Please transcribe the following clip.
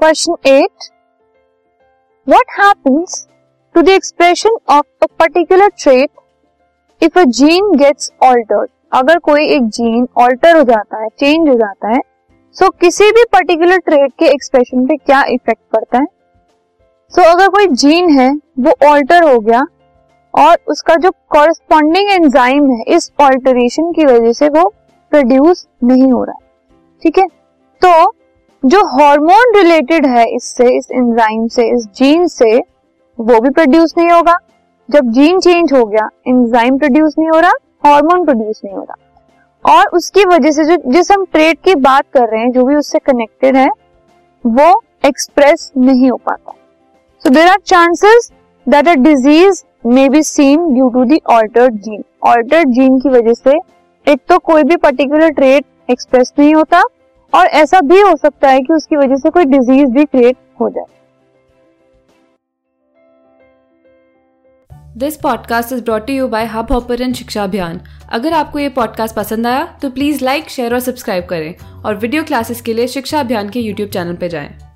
Question at what happens to the expression of a particular trait if a gene gets altered? अगर कोई एक gene alter हो जाता है चेंज हो जाता है सो so, किसी भी पर्टिकुलर ट्रेट के एक्सप्रेशन पे क्या इफ़ेक्ट पड़ता है? सो so, अगर कोई जीन है वो ऑल्टर हो गया और उसका जो कॉरेस्पॉन्डिंग एंजाइम है इस ऑल्टरेशन की वजह से वो प्रोड्यूस नहीं हो रहा ठीक है? तो जो हार्मोन रिलेटेड है इससे, इस एंजाइम से, इस जीन से, वो भी प्रोड्यूस नहीं होगा। जब जीन चेंज हो गया एंजाइम प्रोड्यूस नहीं हो रहा हार्मोन प्रोड्यूस नहीं हो रहा। और उसकी वजह से जो, जिस हम ट्रेड की बात कर रहे हैं, जो भी उससे कनेक्टेड है, वो एक्सप्रेस नहीं हो पाता। So there are chances that a disease may be seen due to the altered gene altered gene की वजह से एक तो कोई भी पर्टिकुलर ट्रेड एक्सप्रेस नहीं होता और ऐसा भी हो सकता है कि उसकी वजह से कोई डिज़ीज़ भी क्रिएट हो जाए। This podcast is brought you by Hubhopper Shiksha Abhiyan अगर आपको ये पॉडकास्ट पसंद आया तो प्लीज़ लाइक शेयर और सब्सक्राइब करें। और वीडियो क्लासेस के लिए शिक्षा अभियान के यूट्यूब चैनल पर जाएँ।